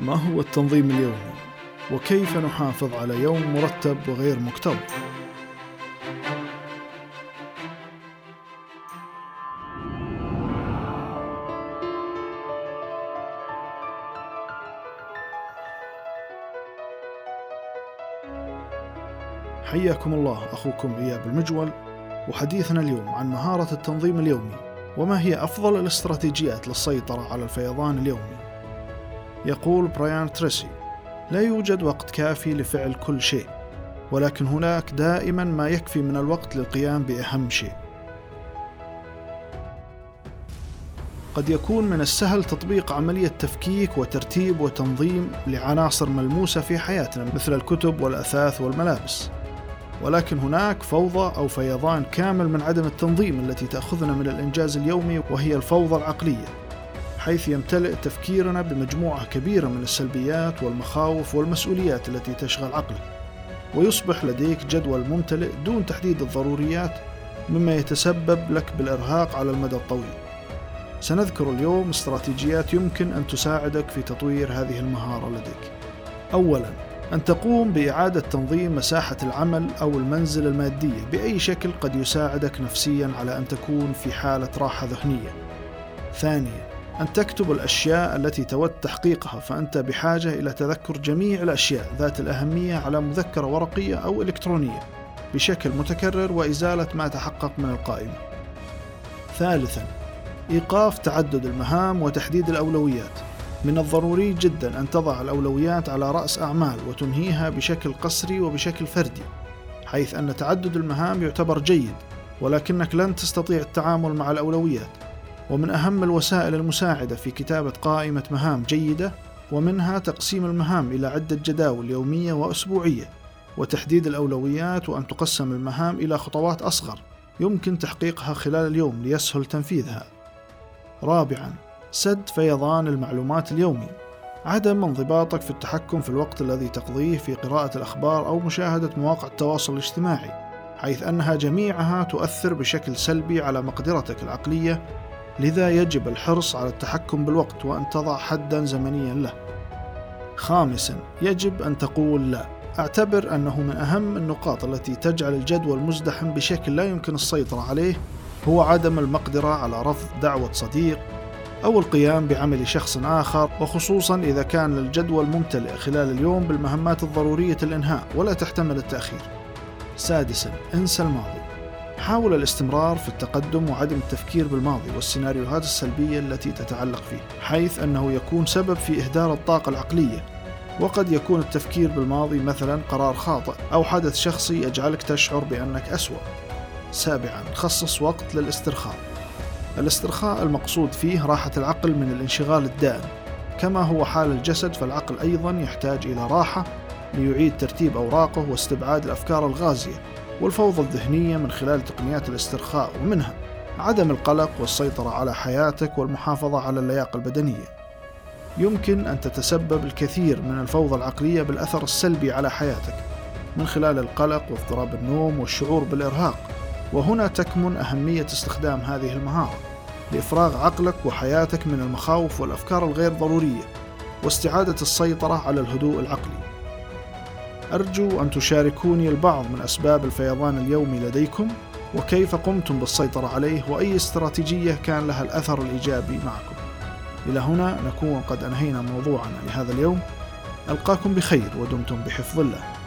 ما هو التنظيم اليومي وكيف نحافظ على يوم مرتب وغير مكتظ؟ حياكم الله أخوكم إياب المجول وحديثنا اليوم عن مهارة التنظيم اليومي وما هي أفضل الاستراتيجيات للسيطرة على الفيضان اليومي؟ يقول برايان تريسي لا يوجد وقت كافي لفعل كل شيء ولكن هناك دائما ما يكفي من الوقت للقيام بأهم شيء. قد يكون من السهل تطبيق عملية تفكيك وترتيب وتنظيم لعناصر ملموسة في حياتنا مثل الكتب والأثاث والملابس. ولكن هناك فوضى أو فيضان كامل من عدم التنظيم التي تأخذنا من الإنجاز اليومي وهي الفوضى العقلية. حيث يمتلئ تفكيرنا بمجموعة كبيرة من السلبيات والمخاوف والمسؤوليات التي تشغل عقلك ويصبح لديك جدول ممتلئ دون تحديد الضروريات مما يتسبب لك بالإرهاق على المدى الطويل. سنذكر اليوم استراتيجيات يمكن أن تساعدك في تطوير هذه المهارة لديك. أولاً أن تقوم بإعادة تنظيم مساحة العمل أو المنزل المادية بأي شكل قد يساعدك نفسيا على أن تكون في حالة راحة ذهنية. ثانيا أن تكتب الأشياء التي تود تحقيقها فأنت بحاجة إلى تذكر جميع الأشياء ذات الأهمية على مذكرة ورقية أو إلكترونية بشكل متكرر وإزالة ما تحقق من القائمة. ثالثا إيقاف تعدد المهام وتحديد الأولويات من الضروري جدا أن تضع الأولويات على رأس أعمال وتنهيها بشكل قسري وبشكل فردي حيث أن تعدد المهام يعتبر جيد ولكنك لن تستطيع التعامل مع الأولويات ومن أهم الوسائل المساعدة في كتابة قائمة مهام جيدة ومنها تقسيم المهام إلى عدة جداول يومية وأسبوعية وتحديد الأولويات وأن تقسم المهام إلى خطوات أصغر يمكن تحقيقها خلال اليوم ليسهل تنفيذها. رابعاً سد فيضان المعلومات اليومي عدم انضباطك في التحكم في الوقت الذي تقضيه في قراءة الأخبار أو مشاهدة مواقع التواصل الاجتماعي حيث أنها جميعها تؤثر بشكل سلبي على مقدرتك العقلية لذا يجب الحرص على التحكم بالوقت وأن تضع حدا زمنيا له خامسا يجب أن تقول لا أعتبر أنه من أهم النقاط التي تجعل الجدول مزدحم بشكل لا يمكن السيطرة عليه هو عدم المقدرة على رفض دعوة صديق أو القيام بعمل شخص آخر وخصوصا إذا كان الجدول ممتلئ خلال اليوم بالمهمات الضرورية الإنهاء ولا تحتمل التأخير. سادسا انسى الماضي. حاول الاستمرار في التقدم وعدم التفكير بالماضي والسيناريوهات السلبية التي تتعلق فيه، حيث أنه يكون سبب في إهدار الطاقة العقلية. وقد يكون التفكير بالماضي مثلا قرار خاطئ أو حدث شخصي يجعلك تشعر بأنك أسوأ. سابعا خصص وقت للاسترخاء. الاسترخاء المقصود فيه راحة العقل من الانشغال الدائم كما هو حال الجسد فالعقل أيضا يحتاج إلى راحة ليعيد ترتيب أوراقه واستبعاد الأفكار الغازية والفوضى الذهنية من خلال تقنيات الاسترخاء ومنها عدم القلق والسيطرة على حياتك والمحافظة على اللياقة البدنية يمكن أن تتسبب الكثير من الفوضى العقلية بالأثر السلبي على حياتك من خلال القلق واضطراب النوم والشعور بالإرهاق وهنا تكمن أهمية استخدام هذه المهارة لإفراغ عقلك وحياتك من المخاوف والأفكار الغير ضرورية واستعادة السيطرة على الهدوء العقلي. أرجو أن تشاركوني البعض من أسباب الفيضان اليومي لديكم وكيف قمتم بالسيطرة عليه وأي استراتيجية كان لها الأثر الإيجابي معكم. إلى هنا نكون قد أنهينا موضوعنا لهذا اليوم. ألقاكم بخير ودمتم بحفظ الله.